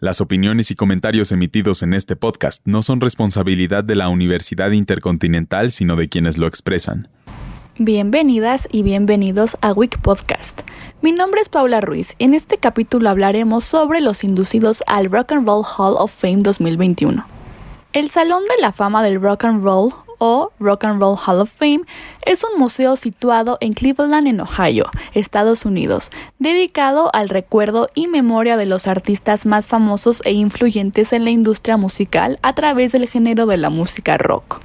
Las opiniones y comentarios emitidos en este podcast no son responsabilidad de la Universidad Intercontinental, sino de quienes lo expresan. Bienvenidas y bienvenidos a Week Podcast. Mi nombre es Paula Ruiz. En este capítulo hablaremos sobre los inducidos al Rock and Roll Hall of Fame 2021. El Salón de la Fama del Rock and Roll o Rock and Roll Hall of Fame es un museo situado en Cleveland, en Ohio, Estados Unidos, dedicado al recuerdo y memoria de los artistas más famosos e influyentes en la industria musical a través del género de la música rock.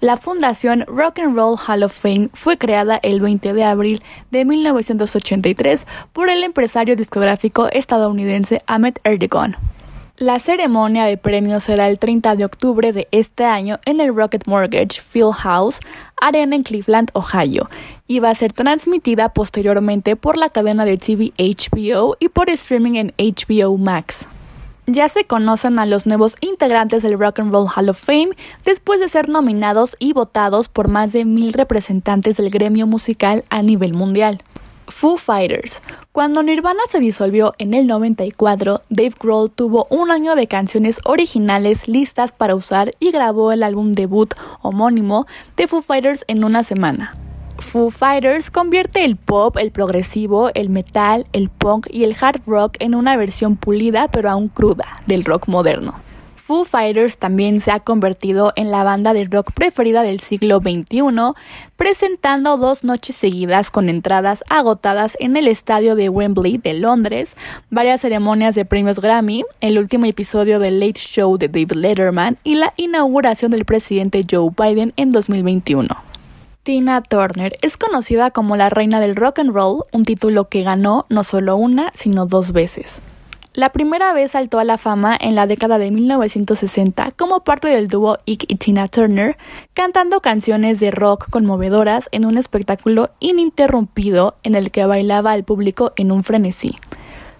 La fundación Rock and Roll Hall of Fame fue creada el 20 de abril de 1983 por el empresario discográfico estadounidense Ahmet Erdogan. La ceremonia de premios será el 30 de octubre de este año en el Rocket Mortgage Field House Arena en Cleveland, Ohio, y va a ser transmitida posteriormente por la cadena de TV HBO y por streaming en HBO Max. Ya se conocen a los nuevos integrantes del Rock and Roll Hall of Fame después de ser nominados y votados por más de mil representantes del gremio musical a nivel mundial. Foo Fighters. Cuando Nirvana se disolvió en el 94, Dave Grohl tuvo un año de canciones originales listas para usar y grabó el álbum debut homónimo de Foo Fighters en una semana. Foo Fighters convierte el pop, el progresivo, el metal, el punk y el hard rock en una versión pulida pero aún cruda del rock moderno. Foo Fighters también se ha convertido en la banda de rock preferida del siglo XXI, presentando dos noches seguidas con entradas agotadas en el estadio de Wembley de Londres, varias ceremonias de premios Grammy, el último episodio del Late Show de David Letterman y la inauguración del presidente Joe Biden en 2021. Tina Turner es conocida como la reina del rock and roll, un título que ganó no solo una, sino dos veces. La primera vez saltó a la fama en la década de 1960 como parte del dúo Ike y Tina Turner, cantando canciones de rock conmovedoras en un espectáculo ininterrumpido en el que bailaba al público en un frenesí.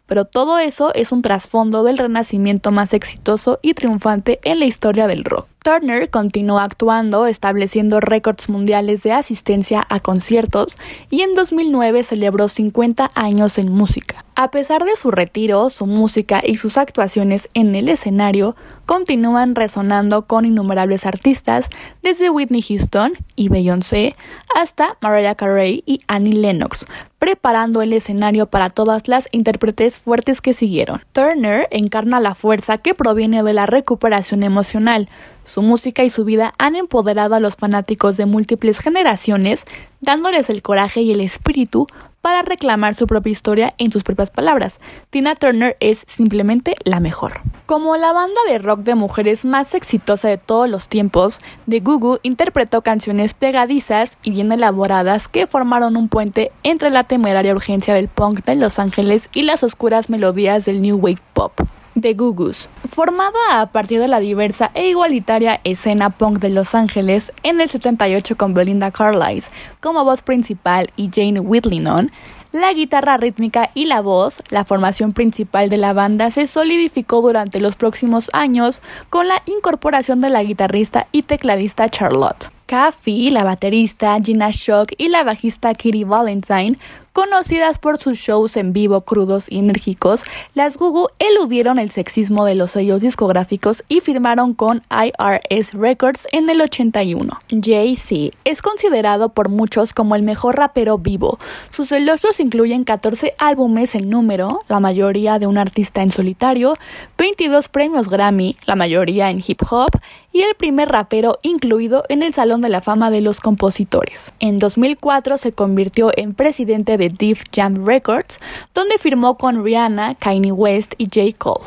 Pero todo eso es un trasfondo del renacimiento más exitoso y triunfante en la historia del rock. Turner continuó actuando, estableciendo récords mundiales de asistencia a conciertos y en 2009 celebró 50 años en música. A pesar de su retiro, su música y sus actuaciones en el escenario continúan resonando con innumerables artistas, desde Whitney Houston y Beyoncé hasta Mariah Carey y Annie Lennox, preparando el escenario para todas las intérpretes fuertes que siguieron. Turner encarna la fuerza que proviene de la recuperación emocional, su música y su vida han empoderado a los fanáticos de múltiples generaciones, dándoles el coraje y el espíritu para reclamar su propia historia en sus propias palabras. Tina Turner es simplemente la mejor. Como la banda de rock de mujeres más exitosa de todos los tiempos, The Goo interpretó canciones pegadizas y bien elaboradas que formaron un puente entre la temeraria urgencia del punk de Los Ángeles y las oscuras melodías del New Wave Pop. The Gugus, formada a partir de la diversa e igualitaria escena punk de Los Ángeles en el 78 con Belinda Carlisle como voz principal y Jane Whitlingham, la guitarra rítmica y la voz, la formación principal de la banda se solidificó durante los próximos años con la incorporación de la guitarrista y tecladista Charlotte. Kathy, la baterista, Gina Shock y la bajista Kitty Valentine Conocidas por sus shows en vivo crudos y enérgicos, las Gugu eludieron el sexismo de los sellos discográficos y firmaron con IRS Records en el 81. Jay-Z es considerado por muchos como el mejor rapero vivo. Sus elogios incluyen 14 álbumes en número, la mayoría de un artista en solitario, 22 premios Grammy, la mayoría en hip hop, y el primer rapero incluido en el Salón de la Fama de los Compositores. En 2004 se convirtió en presidente de Def Jam Records, donde firmó con Rihanna, Kanye West y J. Cole.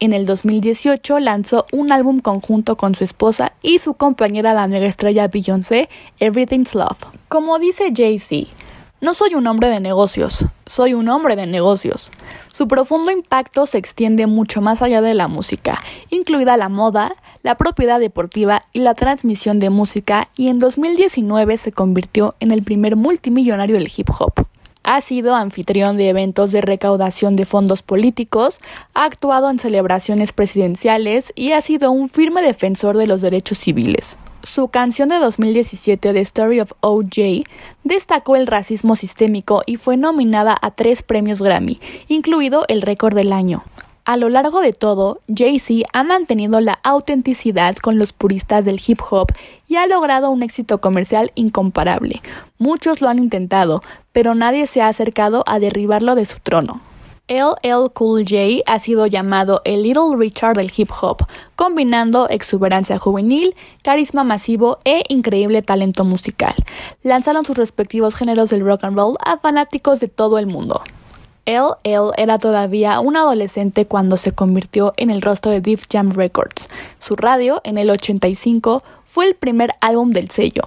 En el 2018 lanzó un álbum conjunto con su esposa y su compañera la mega estrella Beyoncé, Everything's Love. Como dice Jay-Z, no soy un hombre de negocios, soy un hombre de negocios. Su profundo impacto se extiende mucho más allá de la música, incluida la moda, la propiedad deportiva y la transmisión de música, y en 2019 se convirtió en el primer multimillonario del hip hop. Ha sido anfitrión de eventos de recaudación de fondos políticos, ha actuado en celebraciones presidenciales y ha sido un firme defensor de los derechos civiles. Su canción de 2017, The Story of O.J., destacó el racismo sistémico y fue nominada a tres premios Grammy, incluido el récord del año. A lo largo de todo, Jay-Z ha mantenido la autenticidad con los puristas del hip hop y ha logrado un éxito comercial incomparable. Muchos lo han intentado, pero nadie se ha acercado a derribarlo de su trono. LL Cool J ha sido llamado el Little Richard del hip hop, combinando exuberancia juvenil, carisma masivo e increíble talento musical. Lanzaron sus respectivos géneros del rock and roll a fanáticos de todo el mundo. LL era todavía un adolescente cuando se convirtió en el rostro de Def Jam Records. Su radio, en el 85, fue el primer álbum del sello.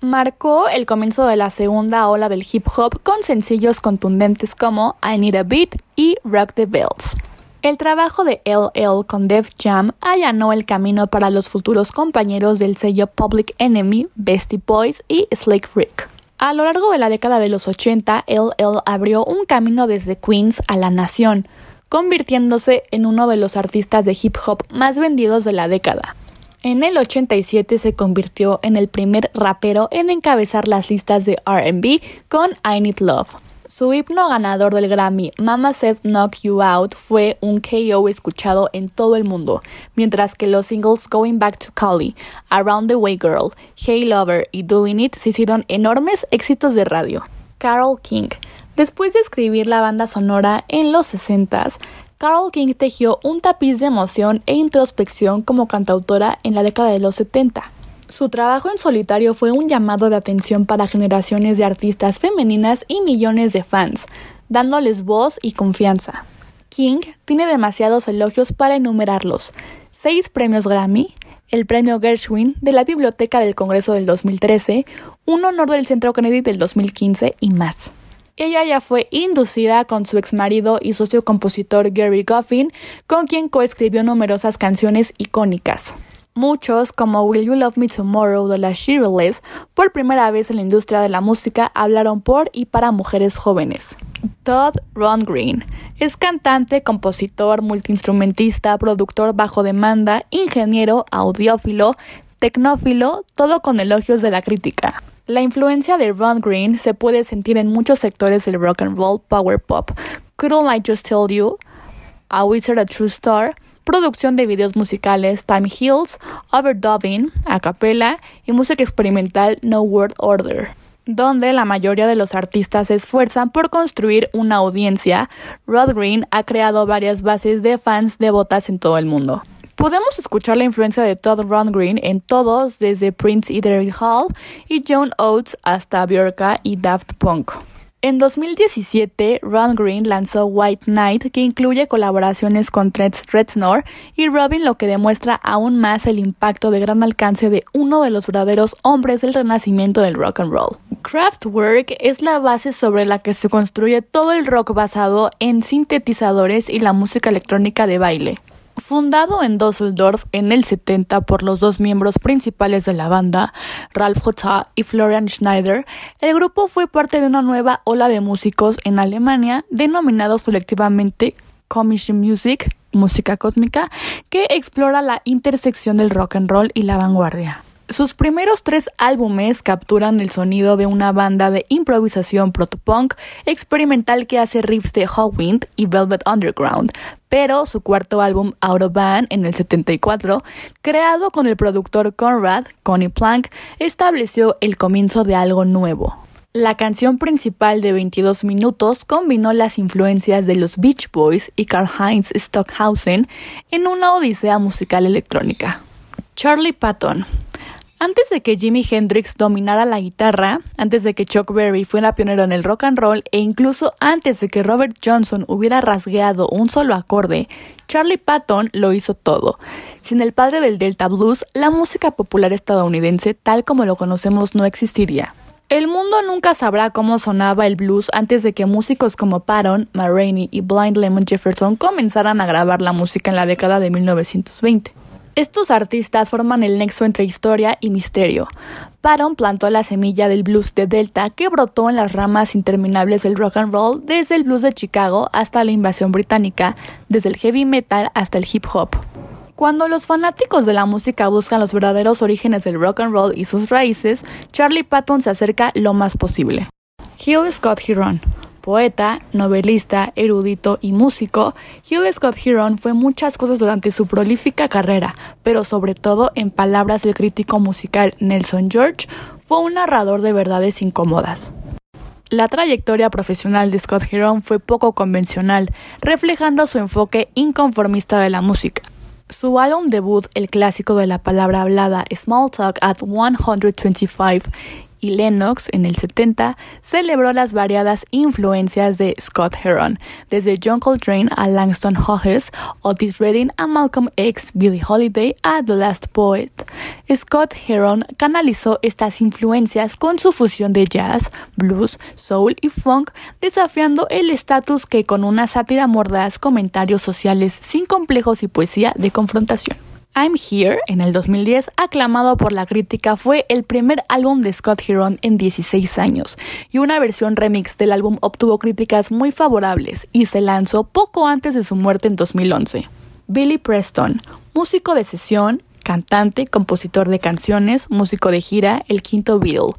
Marcó el comienzo de la segunda ola del hip hop con sencillos contundentes como I Need a Beat y Rock the Bells. El trabajo de LL con Def Jam allanó el camino para los futuros compañeros del sello Public Enemy, Bestie Boys y Slick Rick. A lo largo de la década de los 80, LL abrió un camino desde Queens a la nación, convirtiéndose en uno de los artistas de hip hop más vendidos de la década. En el 87 se convirtió en el primer rapero en encabezar las listas de RB con I Need Love. Su himno ganador del Grammy, Mama Said Knock You Out, fue un KO escuchado en todo el mundo, mientras que los singles Going Back to Cali, Around the Way Girl, Hey Lover y Doing It se hicieron enormes éxitos de radio. Carol King. Después de escribir la banda sonora en los 60s, Carol King tejió un tapiz de emoción e introspección como cantautora en la década de los 70. Su trabajo en solitario fue un llamado de atención para generaciones de artistas femeninas y millones de fans, dándoles voz y confianza. King tiene demasiados elogios para enumerarlos. Seis premios Grammy, el premio Gershwin de la Biblioteca del Congreso del 2013, un honor del Centro Kennedy del 2015 y más. Ella ya fue inducida con su exmarido y socio compositor Gary Goffin, con quien coescribió numerosas canciones icónicas. Muchos, como Will You Love Me Tomorrow de la Shirley's, por primera vez en la industria de la música hablaron por y para mujeres jóvenes. Todd Ron Green es cantante, compositor, multiinstrumentista, productor bajo demanda, ingeniero, audiófilo, tecnófilo, todo con elogios de la crítica. La influencia de Ron Green se puede sentir en muchos sectores del rock and roll power pop. Couldn't I Just Tell You? A Wizard a True Star, producción de videos musicales Time Heals, overdubbing, a capella y música experimental No Word Order. Donde la mayoría de los artistas se esfuerzan por construir una audiencia, Rod Green ha creado varias bases de fans devotas en todo el mundo. Podemos escuchar la influencia de Todd Ron Green en todos, desde Prince y Hall y John Oates hasta Bjorka y Daft Punk. En 2017, Ron Green lanzó White Knight, que incluye colaboraciones con Trent Reznor y Robin, lo que demuestra aún más el impacto de gran alcance de uno de los verdaderos hombres del renacimiento del rock and roll. Kraftwerk es la base sobre la que se construye todo el rock basado en sintetizadores y la música electrónica de baile. Fundado en Düsseldorf en el 70 por los dos miembros principales de la banda, Ralf Hotta y Florian Schneider, el grupo fue parte de una nueva ola de músicos en Alemania denominados colectivamente Komische Music, música cósmica, que explora la intersección del rock and roll y la vanguardia. Sus primeros tres álbumes capturan el sonido de una banda de improvisación protopunk experimental que hace riffs de Hawkwind y Velvet Underground, pero su cuarto álbum Out of Band en el 74, creado con el productor Conrad, Connie Plank, estableció el comienzo de algo nuevo. La canción principal de 22 minutos combinó las influencias de los Beach Boys y Karl-Heinz Stockhausen en una odisea musical electrónica. Charlie Patton antes de que Jimi Hendrix dominara la guitarra, antes de que Chuck Berry fuera pionero en el rock and roll e incluso antes de que Robert Johnson hubiera rasgueado un solo acorde, Charlie Patton lo hizo todo. Sin el padre del Delta Blues, la música popular estadounidense tal como lo conocemos no existiría. El mundo nunca sabrá cómo sonaba el blues antes de que músicos como Patton, Ma y Blind Lemon Jefferson comenzaran a grabar la música en la década de 1920. Estos artistas forman el nexo entre historia y misterio. Patton plantó la semilla del blues de Delta que brotó en las ramas interminables del rock and roll desde el blues de Chicago hasta la invasión británica, desde el heavy metal hasta el hip hop. Cuando los fanáticos de la música buscan los verdaderos orígenes del rock and roll y sus raíces, Charlie Patton se acerca lo más posible. Hill Scott Heron poeta, novelista, erudito y músico, Hugh Scott Heron fue muchas cosas durante su prolífica carrera, pero sobre todo, en palabras del crítico musical Nelson George, fue un narrador de verdades incómodas. La trayectoria profesional de Scott Heron fue poco convencional, reflejando su enfoque inconformista de la música. Su álbum debut, el clásico de la palabra hablada Small Talk at 125 y Lennox en el 70 celebró las variadas influencias de Scott Heron, desde John Coltrane a Langston Hughes, Otis Redding a Malcolm X, Billie Holiday a The Last Poet. Scott Heron canalizó estas influencias con su fusión de jazz, blues, soul y funk, desafiando el estatus que con una sátira mordaz, comentarios sociales sin complejos y poesía de confrontación. I'm Here, en el 2010, aclamado por la crítica, fue el primer álbum de Scott Heron en 16 años, y una versión remix del álbum obtuvo críticas muy favorables y se lanzó poco antes de su muerte en 2011. Billy Preston, músico de sesión, cantante, compositor de canciones, músico de gira, el quinto Beatle.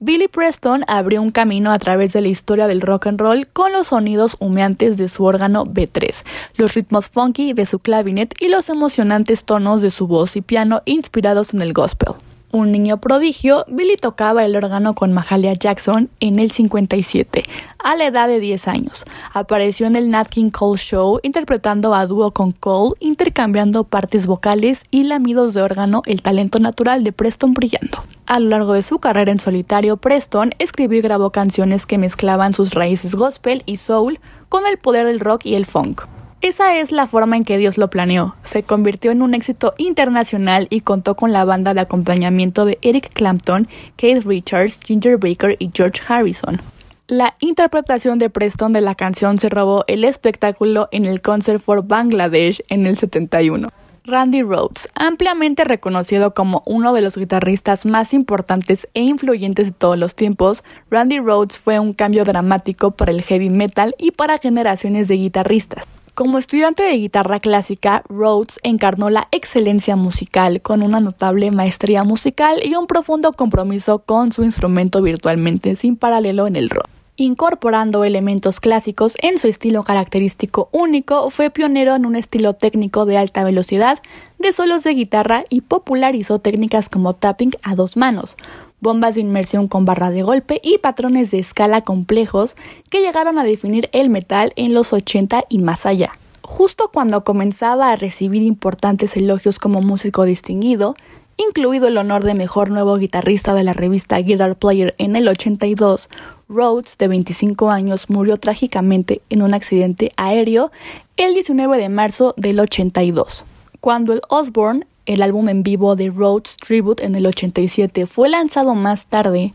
Billy Preston abrió un camino a través de la historia del rock and roll con los sonidos humeantes de su órgano B3, los ritmos funky de su clavinet y los emocionantes tonos de su voz y piano inspirados en el gospel un niño prodigio, Billy tocaba el órgano con Mahalia Jackson en el 57, a la edad de 10 años. Apareció en el Nat King Cole Show interpretando a dúo con Cole, intercambiando partes vocales y lamidos de órgano, el talento natural de Preston brillando. A lo largo de su carrera en solitario, Preston escribió y grabó canciones que mezclaban sus raíces gospel y soul con el poder del rock y el funk. Esa es la forma en que Dios lo planeó. Se convirtió en un éxito internacional y contó con la banda de acompañamiento de Eric Clapton, Keith Richards, Ginger Baker y George Harrison. La interpretación de Preston de la canción se robó el espectáculo en el Concert for Bangladesh en el 71. Randy Rhodes, ampliamente reconocido como uno de los guitarristas más importantes e influyentes de todos los tiempos, Randy Rhodes fue un cambio dramático para el heavy metal y para generaciones de guitarristas. Como estudiante de guitarra clásica, Rhodes encarnó la excelencia musical con una notable maestría musical y un profundo compromiso con su instrumento virtualmente sin paralelo en el rock. Incorporando elementos clásicos en su estilo característico único, fue pionero en un estilo técnico de alta velocidad, de solos de guitarra y popularizó técnicas como tapping a dos manos, bombas de inmersión con barra de golpe y patrones de escala complejos que llegaron a definir el metal en los 80 y más allá. Justo cuando comenzaba a recibir importantes elogios como músico distinguido, incluido el honor de mejor nuevo guitarrista de la revista Guitar Player en el 82, Rhodes, de 25 años, murió trágicamente en un accidente aéreo el 19 de marzo del 82. Cuando el Osborne el álbum en vivo de Rhodes Tribute en el 87 fue lanzado más tarde,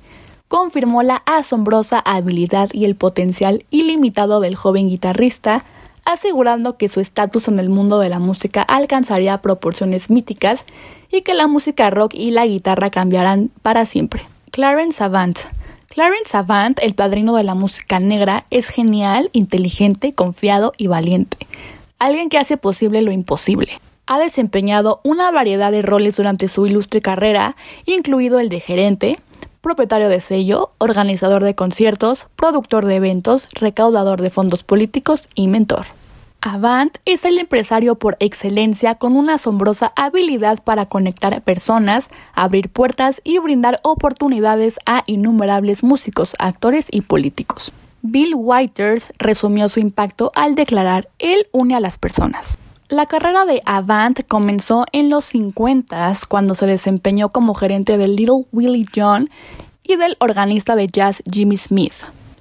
confirmó la asombrosa habilidad y el potencial ilimitado del joven guitarrista, asegurando que su estatus en el mundo de la música alcanzaría proporciones míticas y que la música rock y la guitarra cambiarán para siempre. Clarence Avant Clarence Avant, el padrino de la música negra, es genial, inteligente, confiado y valiente. Alguien que hace posible lo imposible ha desempeñado una variedad de roles durante su ilustre carrera, incluido el de gerente, propietario de sello, organizador de conciertos, productor de eventos, recaudador de fondos políticos y mentor. Avant es el empresario por excelencia con una asombrosa habilidad para conectar personas, abrir puertas y brindar oportunidades a innumerables músicos, actores y políticos. Bill Whiters resumió su impacto al declarar, Él une a las personas. La carrera de Avant comenzó en los 50 cuando se desempeñó como gerente del Little Willie John y del organista de jazz Jimmy Smith.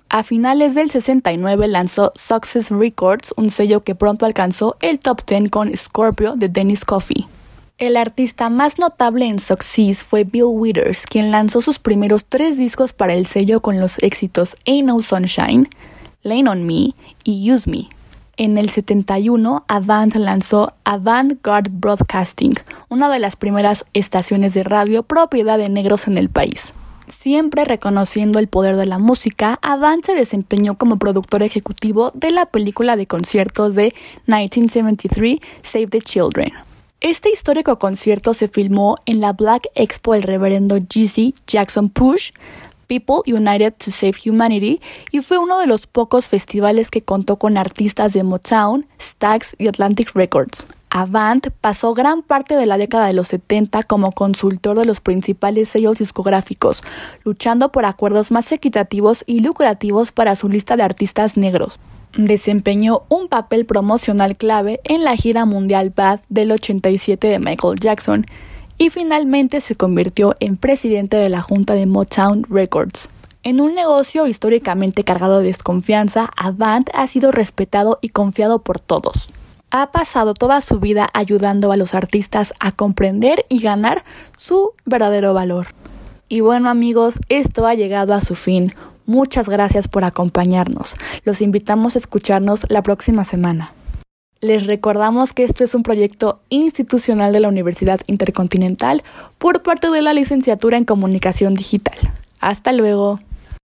A finales del 69 lanzó Success Records, un sello que pronto alcanzó el top 10 con Scorpio de Dennis Coffey. El artista más notable en Success fue Bill Withers, quien lanzó sus primeros tres discos para el sello con los éxitos Ain't No Sunshine, Lane on Me y Use Me. En el 71, Avant lanzó Avant-Garde Broadcasting, una de las primeras estaciones de radio propiedad de negros en el país. Siempre reconociendo el poder de la música, Avant se desempeñó como productor ejecutivo de la película de conciertos de 1973 Save the Children. Este histórico concierto se filmó en la Black Expo del reverendo Jesse Jackson Push, People United to Save Humanity y fue uno de los pocos festivales que contó con artistas de Motown, Stax y Atlantic Records. Avant pasó gran parte de la década de los 70 como consultor de los principales sellos discográficos, luchando por acuerdos más equitativos y lucrativos para su lista de artistas negros. Desempeñó un papel promocional clave en la gira mundial Bad del 87 de Michael Jackson y finalmente se convirtió en presidente de la junta de Motown Records. En un negocio históricamente cargado de desconfianza, Avant ha sido respetado y confiado por todos. Ha pasado toda su vida ayudando a los artistas a comprender y ganar su verdadero valor. Y bueno amigos, esto ha llegado a su fin. Muchas gracias por acompañarnos. Los invitamos a escucharnos la próxima semana. Les recordamos que esto es un proyecto institucional de la Universidad Intercontinental por parte de la Licenciatura en Comunicación Digital. Hasta luego.